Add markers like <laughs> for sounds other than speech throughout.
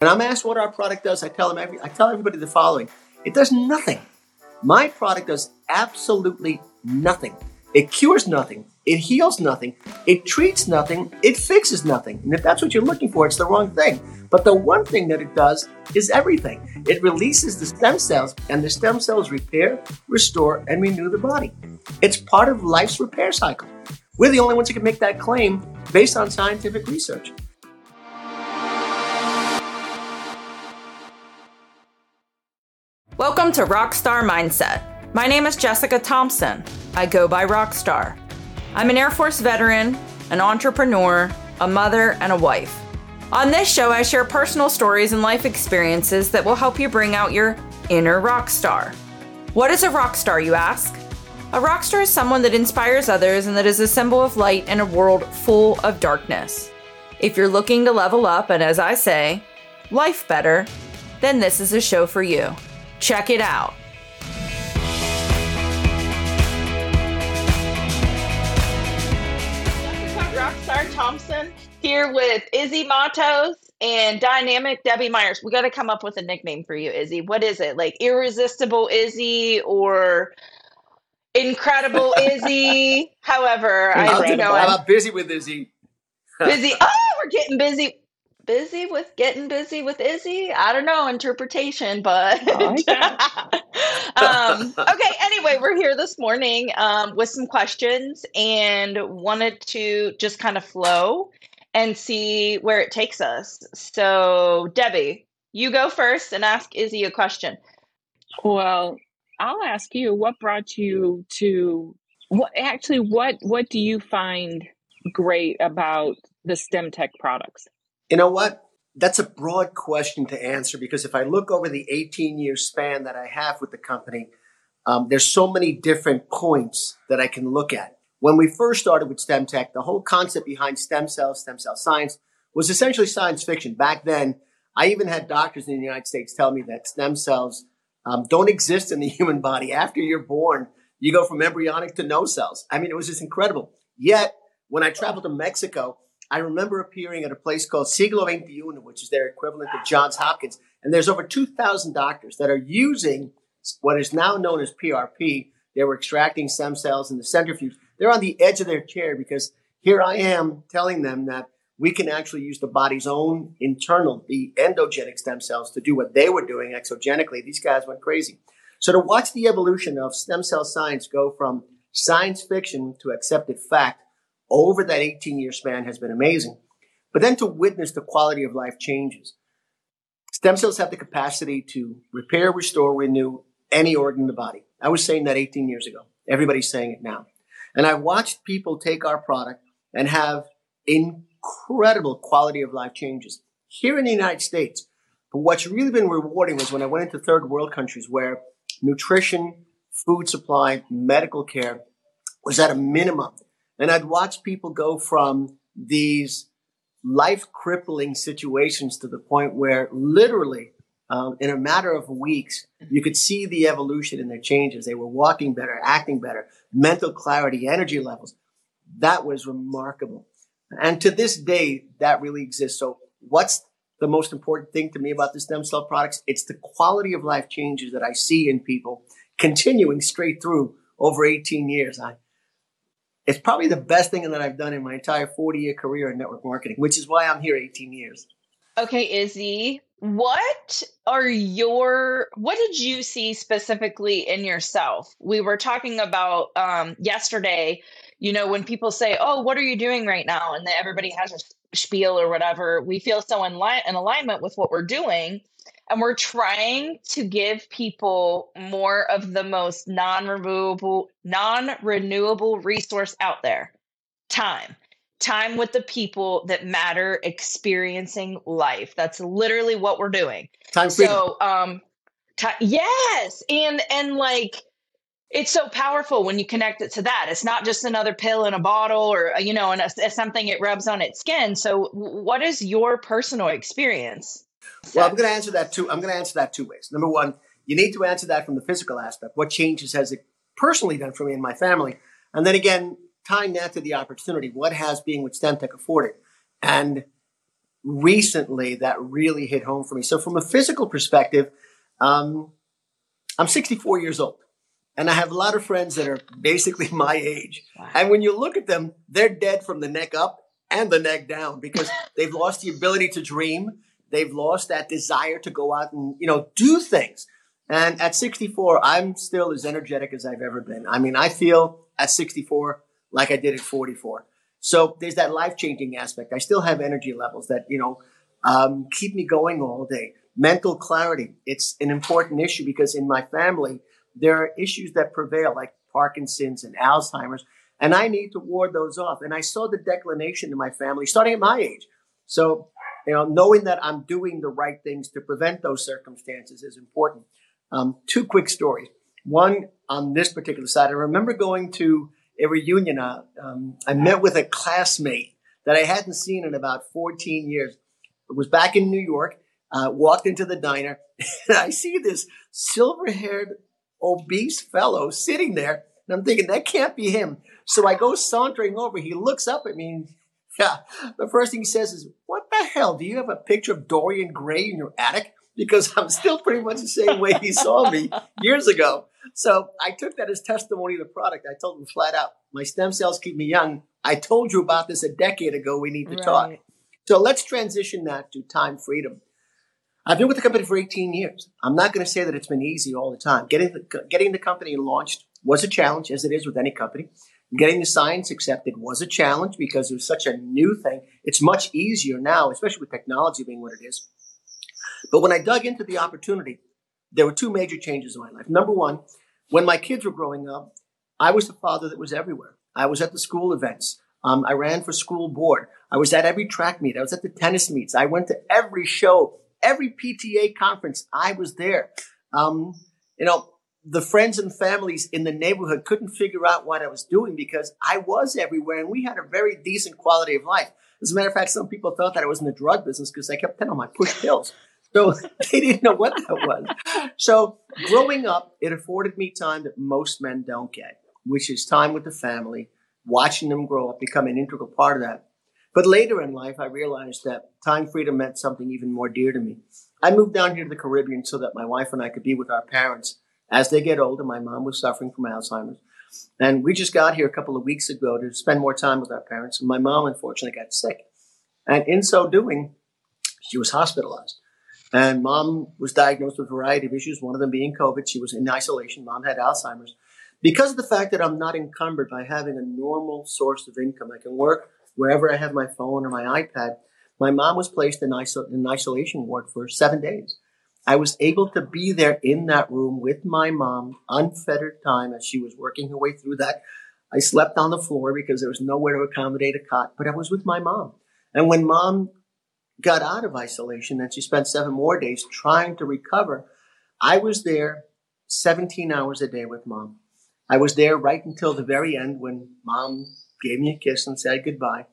When I'm asked what our product does, I tell them every, I tell everybody the following: It does nothing. My product does absolutely nothing. It cures nothing. It heals nothing. It treats nothing. It fixes nothing. And if that's what you're looking for, it's the wrong thing. But the one thing that it does is everything. It releases the stem cells, and the stem cells repair, restore, and renew the body. It's part of life's repair cycle. We're the only ones who can make that claim based on scientific research. Welcome to Rockstar Mindset. My name is Jessica Thompson. I go by Rockstar. I'm an Air Force veteran, an entrepreneur, a mother, and a wife. On this show, I share personal stories and life experiences that will help you bring out your inner rockstar. What is a rockstar, you ask? A rockstar is someone that inspires others and that is a symbol of light in a world full of darkness. If you're looking to level up and, as I say, life better, then this is a show for you. Check it out. Rockstar Thompson here with Izzy Matos and Dynamic Debbie Myers. We got to come up with a nickname for you, Izzy. What is it? Like Irresistible Izzy or Incredible <laughs> Izzy? However, I don't know. I'm busy with Izzy. busy. <laughs> Oh, we're getting busy busy with getting busy with Izzy. I don't know interpretation, but <laughs> um, okay. Anyway, we're here this morning um, with some questions and wanted to just kind of flow and see where it takes us. So, Debbie, you go first and ask Izzy a question. Well, I'll ask you. What brought you to what? Actually, what what do you find great about the Stemtech products? You know what? That's a broad question to answer because if I look over the 18 year span that I have with the company, um, there's so many different points that I can look at. When we first started with Stemtech, the whole concept behind stem cells, stem cell science, was essentially science fiction. Back then, I even had doctors in the United States tell me that stem cells um, don't exist in the <laughs> human body. After you're born, you go from embryonic to no cells. I mean, it was just incredible. Yet, when I traveled to Mexico, I remember appearing at a place called Siglo XXI, which is their equivalent of Johns Hopkins. And there's over 2,000 doctors that are using what is now known as PRP. They were extracting stem cells in the centrifuge. They're on the edge of their chair because here I am telling them that we can actually use the body's own internal, the endogenic stem cells to do what they were doing exogenically. These guys went crazy. So to watch the evolution of stem cell science go from science fiction to accepted fact over that 18 year span has been amazing. But then to witness the quality of life changes. Stem cells have the capacity to repair, restore, renew any organ in the body. I was saying that 18 years ago. Everybody's saying it now. And I've watched people take our product and have incredible quality of life changes here in the United States. But what's really been rewarding was when I went into third world countries where nutrition, food supply, medical care was at a minimum and I'd watch people go from these life crippling situations to the point where literally um, in a matter of weeks, you could see the evolution in their changes. They were walking better, acting better, mental clarity, energy levels. That was remarkable. And to this day, that really exists. So what's the most important thing to me about the stem cell products? It's the quality of life changes that I see in people continuing straight through over 18 years. I, it's probably the best thing that I've done in my entire 40 year career in network marketing, which is why I'm here 18 years. Okay, Izzy, what are your what did you see specifically in yourself? We were talking about um, yesterday, you know, when people say, "Oh, what are you doing right now?" and everybody has a spiel or whatever, we feel so in line in alignment with what we're doing and we're trying to give people more of the most non-renewable non-renewable resource out there. Time. Time with the people that matter experiencing life. That's literally what we're doing. Time so um t- yes! And and like it's so powerful when you connect it to that. It's not just another pill in a bottle or you know and a, something it rubs on its skin. So what is your personal experience well, I'm going to answer that two. I'm going to answer that two ways. Number one, you need to answer that from the physical aspect. What changes has it personally done for me and my family? And then again, tying that to the opportunity, what has being with Stemtech afforded? And recently that really hit home for me. So, from a physical perspective, um, I'm 64 years old. And I have a lot of friends that are basically <laughs> my age. Wow. And when you look at them, they're dead from the neck up and the neck down because <laughs> they've lost the ability to dream. They've lost that desire to go out and, you know, do things. And at 64, I'm still as energetic as I've ever been. I mean, I feel at 64 like I did at 44. So there's that life changing aspect. I still have energy levels that, you know, um, keep me going all day. Mental clarity. It's an important issue because in my family, there are issues that prevail like Parkinson's and Alzheimer's, and I need to ward those off. And I saw the declination in my family starting at my age. So, you know, knowing that I'm doing the right things to prevent those circumstances is important. Um, two quick stories. One on this particular side, I remember going to a reunion. Uh, um, I met with a classmate that I hadn't seen in about 14 years. It was back in New York. Uh, walked into the diner, <laughs> and I see this silver-haired, obese fellow sitting there, and I'm thinking that can't be him. So I go sauntering over. He looks up at me. <laughs> Yeah, the first thing he says is, "What the hell? Do you have a picture of Dorian Gray in your attic?" Because I'm still pretty much the same way he saw me <laughs> years ago. So I took that as testimony of the product. I told him flat out, my stem cells keep me young. I told you about this a decade ago. We need to right. talk. So let's transition that to time freedom. I've been with the company for 18 years. I'm not going to say that it's been easy all the time. Getting the, getting the company launched was a challenge, as it is with any company. Getting the science accepted was a challenge because it was such a new thing. It's much easier now, especially with technology being what it is. But when I dug into the opportunity, there were two major changes in my life. Number one, when my kids were growing up, I was the father that was everywhere. I was at the school events. Um, I ran for school board. I was at every track meet. I was at the tennis meets. I went to every show, every PTA conference. I was there. Um, you know, the friends and families in the neighborhood couldn't figure out what I was doing because I was everywhere and we had a very decent quality of life. As a matter of fact, some people thought that I was in the drug business because I kept telling them I pushed pills. So <laughs> they didn't know what that was. So growing up, it afforded me time that most men don't get, which is time with the family, watching them grow up, become an integral part of that. But later in life, I realized that time freedom meant something even more dear to me. I moved down here to the Caribbean so that my wife and I could be with our parents as they get older. My mom was suffering from Alzheimer's. And we just got here a couple of weeks ago to spend more time with our parents. And my mom, unfortunately, got sick. And in so doing, she was hospitalized. And mom was diagnosed with a variety of issues, one of them being COVID. She was in isolation. Mom had Alzheimer's. Because of the fact that I'm not encumbered by having a normal source of income, I can work wherever I have my phone or my iPad. My mom was placed in, iso- in an isolation ward for seven days. I was able to be there in that room with my mom, unfettered time as she was working her way through that. I slept on the floor because there was nowhere to accommodate a cot, but I was with my mom. And when mom got out of isolation and she spent seven more days trying to recover. I was there 17 hours a day with mom. I was there right until the very end when mom gave me a kiss and said goodbye.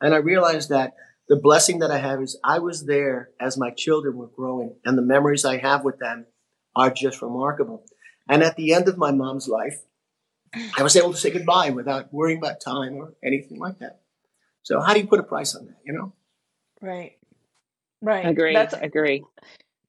And I realized that the blessing that I have is I was there as my children were growing and the memories I have with them are just remarkable. And at the end of my mom's life, I was able to say goodbye without worrying about time or anything like that. So how do you put a price on that, you know? Right. Right. Agree. That's agree.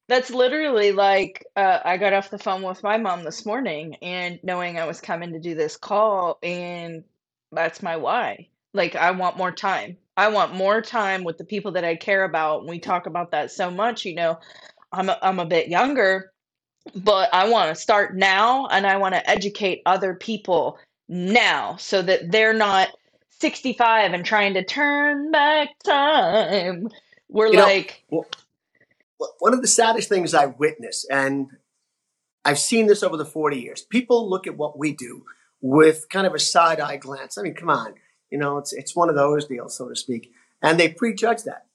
That's literally like uh, I got off the phone with my mom this morning and knowing I was coming to do this call and that's my why. Like I want more time. I want more time with the people that I care about. We talk about that so much, you know. I'm a, I'm a bit younger, but I want to start now and I want to educate other people now so that they're not 65 and trying to turn back time we're you like. Know, one of the saddest things I witness, and I've seen this over the 40 years, people look at what we do with kind of a side eye glance. I mean, come on. You know, it's, it's one of those deals, so to speak. And they prejudge that.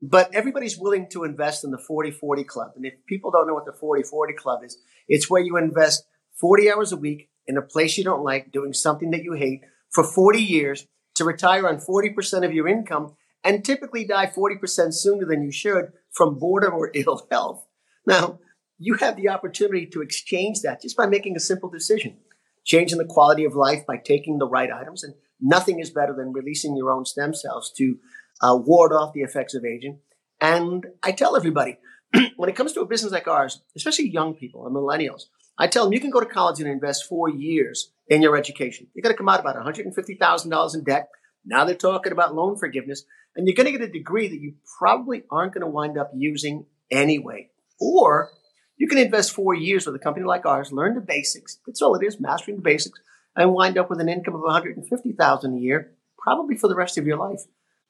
But everybody's willing to invest in the 40 40 club. And if people don't know what the 40 40 club is, it's where you invest 40 hours a week in a place you don't like, doing something that you hate for 40 years to retire on 40% of your income and typically die 40% sooner than you should from boredom or <laughs> ill health. Now, you have the opportunity to exchange that just by making a simple decision, changing the quality of life by taking the right items. And nothing is better than releasing your own stem cells to uh, ward off the effects of aging And I tell everybody, <clears throat> when it comes to a business like ours, especially young people and millennials, I tell them you can go to college and invest four years in your education. You're going to come out about $150,000 in debt. Now they're talking about loan forgiveness, and you're going to get a degree that you probably aren't going to wind up using anyway. Or you can invest four years with a company like ours, learn the basics. That's all it is, mastering the basics, and wind up with an income of 150,000 a year, probably for the rest of your life.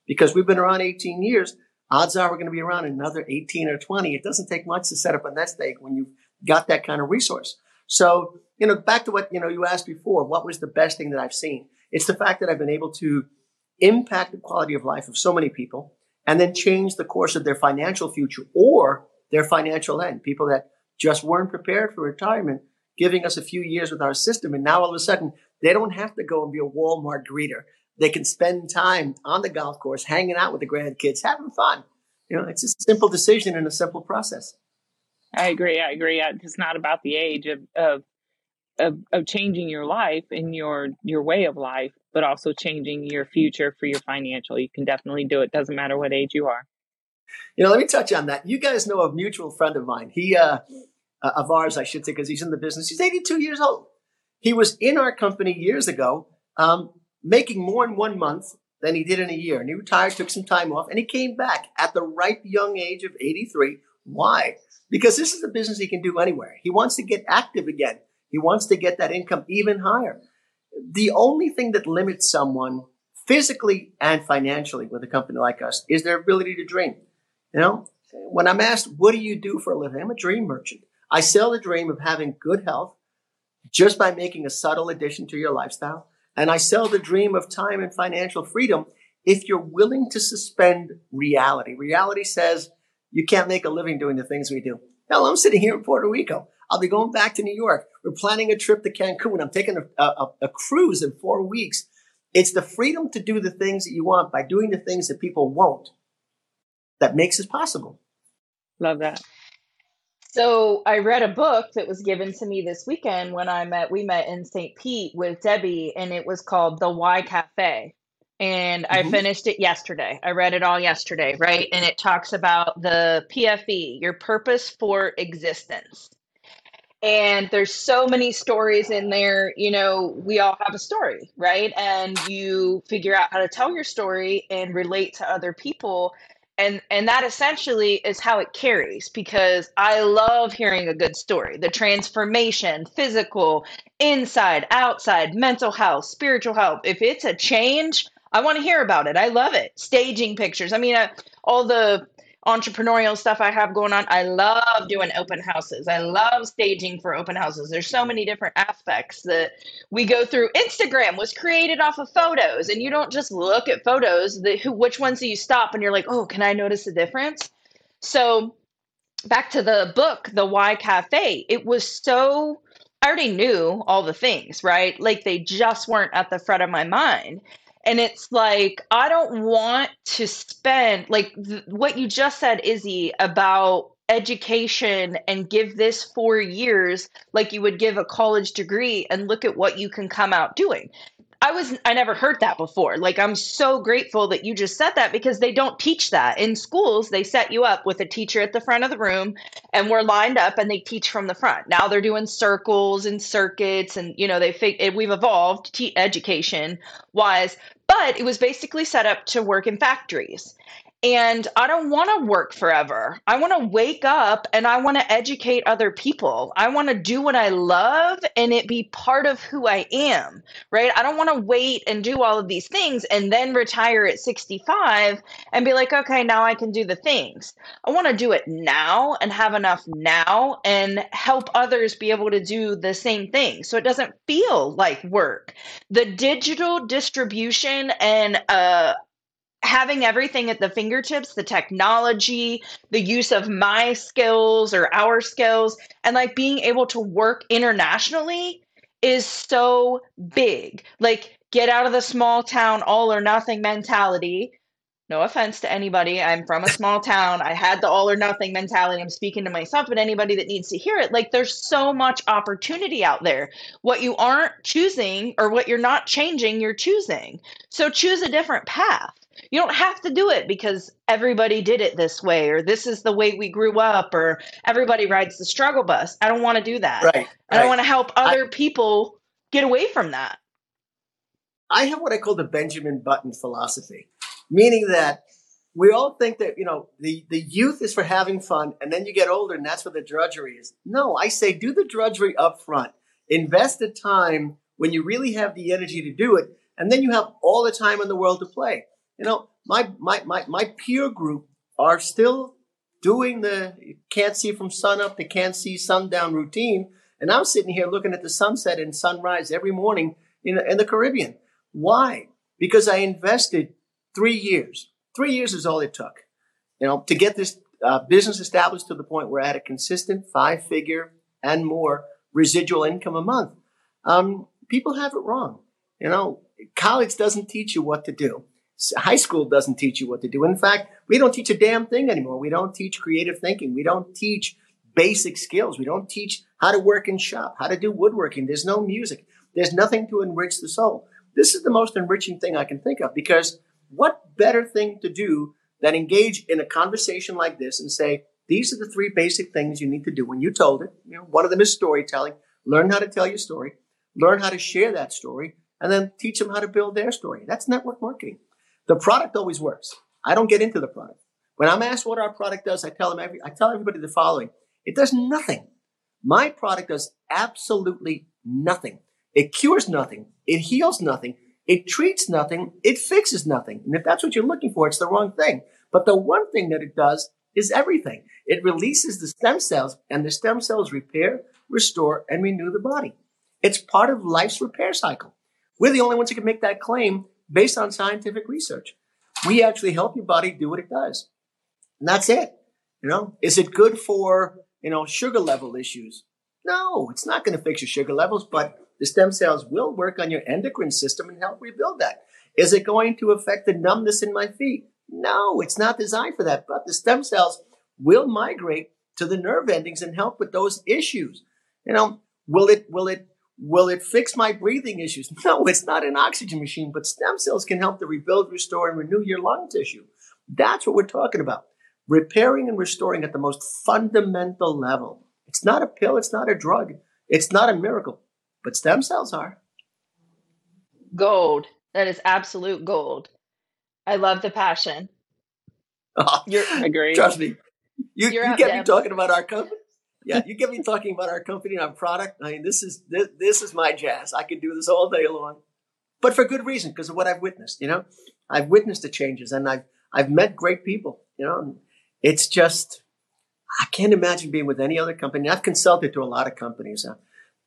Because we've been around 18 years, odds are we're going to be around another 18 or 20. It doesn't take much to set up a nest egg when you've got that kind of resource. So, you know, back to what, you know, you asked before, what was the best thing that I've seen? It's the fact that I've been able to impact the quality of life of so many people and then change the course of their financial future or their financial end. People that just weren't prepared for retirement, giving us a few years with our system. And now all of a sudden, they don't have to go and be a Walmart greeter. They can spend time on the golf course, hanging out with the grandkids, having fun. You know, it's a simple decision and a simple process. I agree. I agree. It's not about the age of, of of of changing your life and your your way of life, but also changing your future for your financial. You can definitely do it. Doesn't matter what age you are. You know, let me touch on that. You guys know a mutual friend of mine. He uh, uh of ours, I should say, because he's in the business. He's 82 years old. He was in our company years ago, um, making more in one month than he did in a year. And he retired, took some time off, and he came back at the ripe young age of 83. Why? Because this is a business he can do anywhere. He wants to get active again. He wants to get that income even higher. The only thing that limits someone physically and financially with a company like us is their ability to dream. You know, when I'm asked, what do you do for a living? I'm a dream merchant. I sell the dream of having good health just by making a subtle addition to your lifestyle. And I sell the dream of time and financial freedom if you're willing to suspend reality. Reality says you can't make a living doing the things we do. Hell, I'm sitting here in Puerto Rico. I'll be going back to New York. We're planning a trip to Cancun. I'm taking a, a, a cruise in four weeks. It's the freedom to do the things that you want by doing the things that people won't that makes it possible. Love that. So I read a book that was given to me this weekend when I met we met in St. Pete with Debbie and it was called The Why Cafe. And mm-hmm. I finished it yesterday. I read it all yesterday, right? And it talks about the PFE, your purpose for existence and there's so many stories in there you know we all have a story right and you figure out how to tell your story and relate to other people and and that essentially is how it carries because i love hearing a good story. The transformation physical inside outside mental health spiritual health. If it's a change i want to hear about it. I love it. Staging pictures. I mean uh, all the entrepreneurial stuff I have going on. I love doing open houses. I love staging for open houses. There's so many different aspects that we go through. Instagram was created off of photos, and you don't just look at photos. The who, which ones do you stop and you're like, oh, can I notice a difference? So back to the book, The Why Cafe. It was so I already knew all the things, right? Like they just weren't at the front of my mind. And it's like, I don't want to spend, like th- what you just said, Izzy, about education and give this four years like you would give a college degree and look at what you can come out doing. I was I never heard that before. Like I'm so grateful that you just said that because they don't teach that. In schools, they set you up with a teacher at the front of the room and we're lined up and they teach from the front. Now they're doing circles and circuits and you know they fig- we've evolved te- education wise, but it was basically set up to work in factories. And I don't want to work forever. I want to wake up and I want to educate other people. I want to do what I love and it be part of who I am, right? I don't want to wait and do all of these things and then retire at 65 and be like, okay, now I can do the things. I want to do it now and have enough now and help others be able to do the same thing so it doesn't feel like work. The digital distribution and uh, having everything at the fingertips the technology the use of my skills or our skills and like being able to work internationally is so big like get out of the small town all or nothing mentality no offense to anybody. I'm from a small town. I had the all or nothing mentality. I'm speaking to myself, but anybody that needs to hear it, like there's so much opportunity out there. What you aren't choosing or what you're not changing, you're choosing. So choose a different path. You don't have to do it because everybody did it this way or this is the way we grew up or everybody rides the struggle bus. I don't want to do that. Right. I right. want to help other I, people get away from that. I have what I call the Benjamin Button philosophy meaning that we all think that you know the the youth is for having fun and then you get older and that's where the drudgery is no i say do the drudgery up front invest the time when you really have the energy to do it and then you have all the time in the world to play you know my my my, my peer group are still doing the can't see from sun up to can't see sundown routine and i'm sitting here looking at the sunset and sunrise every morning in, in the caribbean why because i invested three years. Three years is all it took, you know, to get this uh, business established to the point where I had a consistent five figure and more residual income a month. Um, people have it wrong. You know, college doesn't teach you what to do. High school doesn't teach you what to do. In fact, we don't teach a damn thing anymore. We don't teach creative thinking. We don't teach basic skills. We don't teach how to work in shop, how to do woodworking. There's no music. There's nothing to enrich the soul. This is the most enriching thing I can think of because what better thing to do than engage in a conversation like this and say, these are the three basic things you need to do when you told it. You know, one of them is storytelling. Learn how to tell your story, learn how to share that story, and then teach them how to build their story. That's network marketing. The product always works. I don't get into the product. When I'm asked what our product does, I tell them every, I tell everybody the following. It does nothing. My product does absolutely nothing. It cures nothing. It heals nothing. It treats nothing, it fixes nothing. And if that's what you're looking for, it's the wrong thing. But the one thing that it does is everything. It releases the stem cells, and the stem cells repair, restore, and renew the body. It's part of life's repair cycle. We're the only ones who can make that claim based on scientific research. We actually help your body do what it does. And that's it. You know, is it good for, you know, sugar level issues? No, it's not going to fix your sugar levels, but the stem cells will work on your endocrine system and help rebuild that. Is it going to affect the numbness in my feet? No, it's not designed for that. But the stem cells will migrate to the nerve endings and help with those issues. You know, will it, will it, will it fix my breathing issues? <laughs> No, it's not an oxygen machine, but stem cells can help to rebuild, restore, and renew your lung tissue. That's what we're talking about. Repairing and restoring at the most fundamental level. It's not a pill. It's not a drug. It's not a miracle but stem cells are. Gold. That is absolute gold. I love the passion. Oh, <laughs> you're, agree. Trust me. You, you get me talking about our company. Yeah, you get me talking about our company and our product. I mean, this is this, this is my jazz. I could do this all day long, but for good reason because of what I've witnessed. You know, I've witnessed the changes and I've I've met great people. You know, it's just I can't imagine being with any other company. I've consulted to a lot of companies. Uh,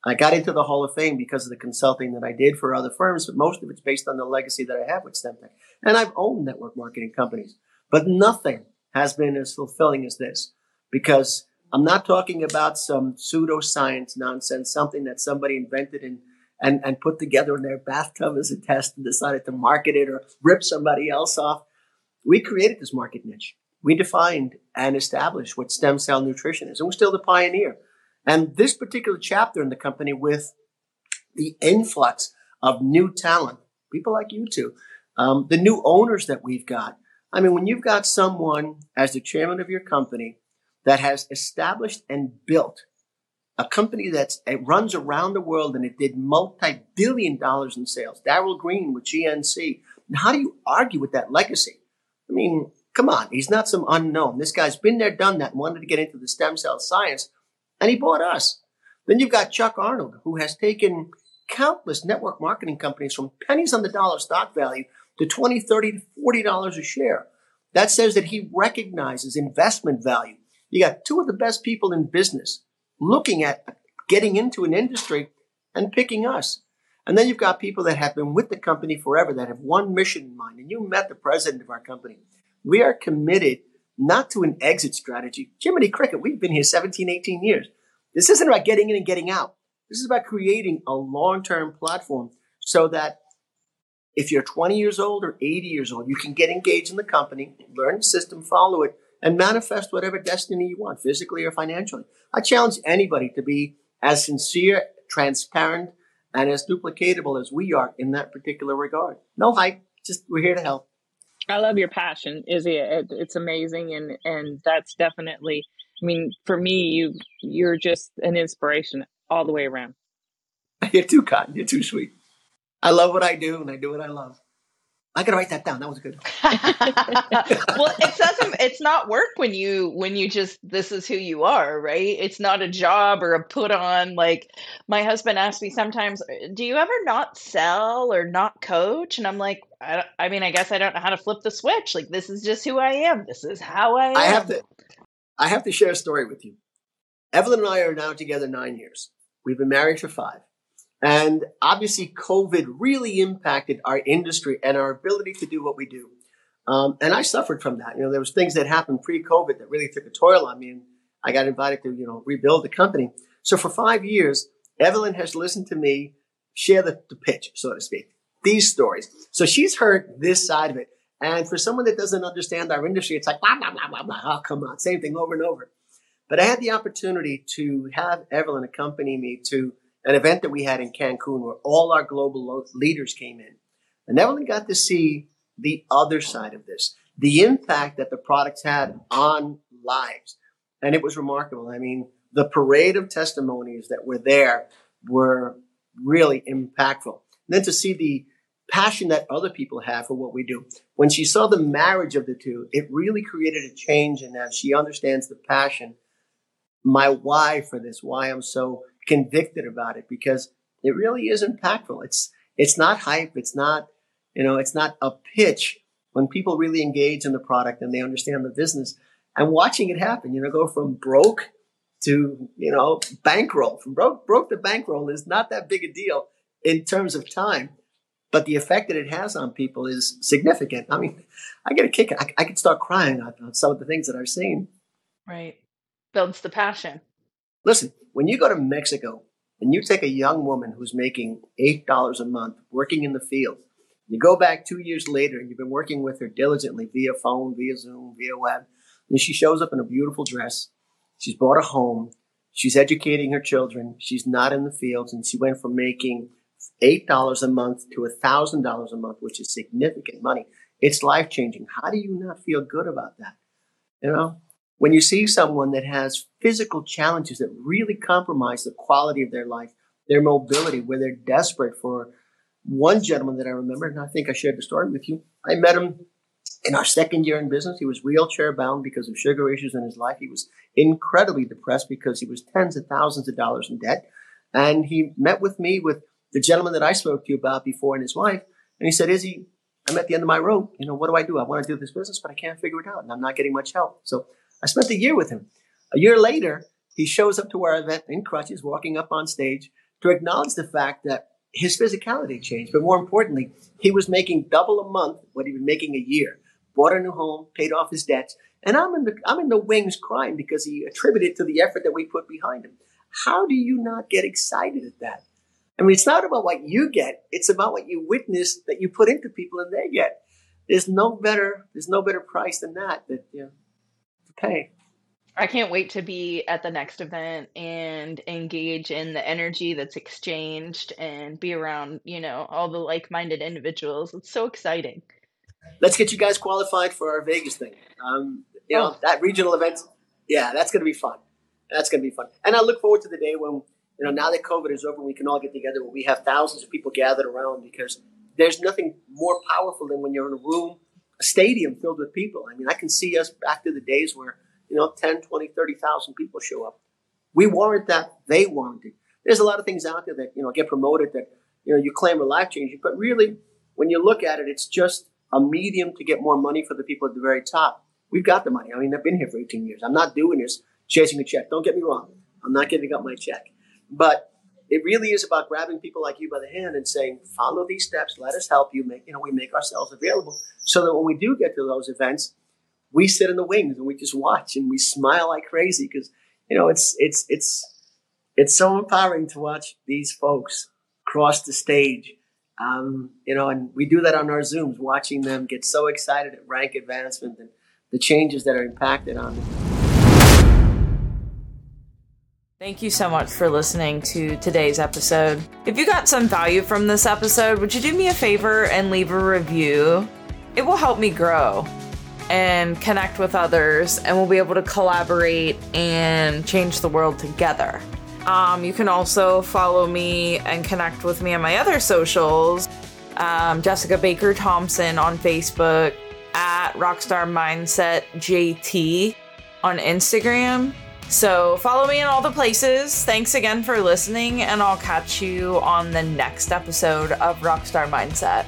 I got into the Hall of Fame because of the consulting that I did for other firms, but most of it's based on the legacy that I have with Stemtech. And I've owned network marketing companies, but nothing has been as fulfilling as this because I'm not talking about some pseudoscience nonsense, something that somebody invented and, and, and put together in their bathtub as a test and decided to market it or rip somebody else off. We created this market niche. We defined and established what stem cell nutrition is, and we're still the pioneer. And this particular chapter in the company with the influx of new talent, people like you two, um, the new owners that we've got. I mean, when you've got someone as the chairman of your company that has established and built a company that runs around the world and it did multi-billion dollars in sales. Daryl Green with GNC. And how do you argue with that legacy? I mean, come on, he's not some unknown. This guy's been there, done that, wanted to get into the stem cell science and he bought us. Then you've got Chuck Arnold, who has taken countless network marketing companies from pennies on the dollar stock value to 20, 30, to $40 a share. That says that he recognizes investment value. You got two of the best people in business looking at getting into an industry and picking us. And then you've got people that have been with the company forever that have one mission in mind. And you met the president of our company. We are committed not to an exit strategy. Jiminy Cricket, we've been here 17, 18 years. This isn't about getting in and getting out. This is about creating a long term platform so that if you're 20 years old or 80 years old, you can get engaged in the company, learn the system, follow it, and manifest whatever destiny you want, physically or financially. I challenge anybody to be as sincere, transparent, and as duplicatable as we are in that particular regard. No hype, just we're here to help. I love your passion, Izzy. It, it's amazing, and and that's definitely. I mean, for me, you you're just an inspiration all the way around. <laughs> You're too kind. You're too sweet. I love what I do, and I do what I love. I gotta write that down. That was good. <laughs> well, it doesn't. It's not work when you when you just this is who you are, right? It's not a job or a put on. Like my husband asks me sometimes, "Do you ever not sell or not coach?" And I'm like, I, I mean, I guess I don't know how to flip the switch. Like this is just who I am. This is how I am. I have to. I have to share a story with you. Evelyn and I are now together nine years. We've been married for five. And obviously, COVID really impacted our industry and our ability to do what we do. Um, and I suffered from that. You know, there was things that happened pre-COVID that really took a toll on me, and I got invited to, you know, rebuild the company. So for five years, Evelyn has listened to me share the, the pitch, so to speak, these stories. So she's heard this side of it. And for someone that doesn't understand our industry, it's like, blah, blah, blah, blah, blah. Oh, come on. Same thing over and over. But I had the opportunity to have Evelyn accompany me to an event that we had in Cancun where all our global leaders came in. And Evelyn got to see the other side of this, the impact that the products had on lives. And it was remarkable. I mean, the parade of testimonies that were there were really impactful. And then to see the passion that other people have for what we do. When she saw the marriage of the two, it really created a change in that she understands the passion, my why for this, why I'm so convicted about it because it really is impactful. It's it's not hype. It's not you know it's not a pitch. When people really engage in the product and they understand the business, and watching it happen, you know, go from broke to you know bankroll. From broke broke to bankroll is not that big a deal in terms of time, but the effect that it has on people is significant. I mean, I get a kick. I, I could start crying on some of the things that I've seen. Right, builds the passion. Listen, when you go to Mexico and you take a young woman who's making $8 a month working in the field, you go back two years later and you've been working with her diligently via phone, via Zoom, via web, and she shows up in a beautiful dress. She's bought a home. She's educating her children. She's not in the fields. And she went from making $8 a month to $1,000 a month, which is significant money. It's life changing. How do you not feel good about that? You know, when you see someone that has physical challenges that really compromise the quality of their life, their mobility, where they're desperate for one gentleman that I remember, and I think I shared the story with you. I met him in our second year in business. He was wheelchair bound because of sugar issues in his life. He was incredibly depressed because he was tens of thousands of dollars in debt. And he met with me with the gentleman that I spoke to you about before and his wife. And he said, Izzy, I'm at the end of my rope. You know, what do I do? I want to do this business, but I can't figure it out and I'm not getting much help. So I spent a year with him. A year later, he shows up to our event in crutches, walking up on stage to acknowledge the fact that his physicality changed. But more importantly, he was making double a month what he'd been making a year. Bought a new home, paid off his debts, and I'm in the I'm in the wings crying because he attributed to the effort that we put behind him. How do you not get excited at that? I mean, it's not about what you get; it's about what you witness that you put into people and they get. There's no better there's no better price than that. That you know, pay. I can't wait to be at the next event and engage in the energy that's exchanged and be around, you know, all the like-minded individuals. It's so exciting. Let's get you guys qualified for our Vegas thing. Um, you know, oh. that regional event. Yeah, that's going to be fun. That's going to be fun. And I look forward to the day when, you know, now that COVID is over, we can all get together where we have thousands of people gathered around because there's nothing more powerful than when you're in a room a stadium filled with people. I mean, I can see us back to the days where, you know, 10, 20, 30,000 people show up. We warrant that. They warrant it. There's a lot of things out there that, you know, get promoted that, you know, you claim are life changing. But really, when you look at it, it's just a medium to get more money for the people at the very top. We've got the money. I mean, I've been here for 18 years. I'm not doing this chasing a check. Don't get me wrong. I'm not giving up my check. But it really is about grabbing people like you by the hand and saying, follow these steps, let us help you make, you know, we make ourselves available. So that when we do get to those events, we sit in the wings and we just watch and we smile like crazy because, you know, it's, it's, it's, it's so empowering to watch these folks cross the stage. Um, you know, and we do that on our Zooms, watching them get so excited at rank advancement and the changes that are impacted on them. Thank you so much for listening to today's episode. If you got some value from this episode, would you do me a favor and leave a review? It will help me grow and connect with others, and we'll be able to collaborate and change the world together. Um, you can also follow me and connect with me on my other socials um, Jessica Baker Thompson on Facebook, at Rockstar Mindset JT on Instagram. So follow me in all the places. Thanks again for listening, and I'll catch you on the next episode of Rockstar Mindset.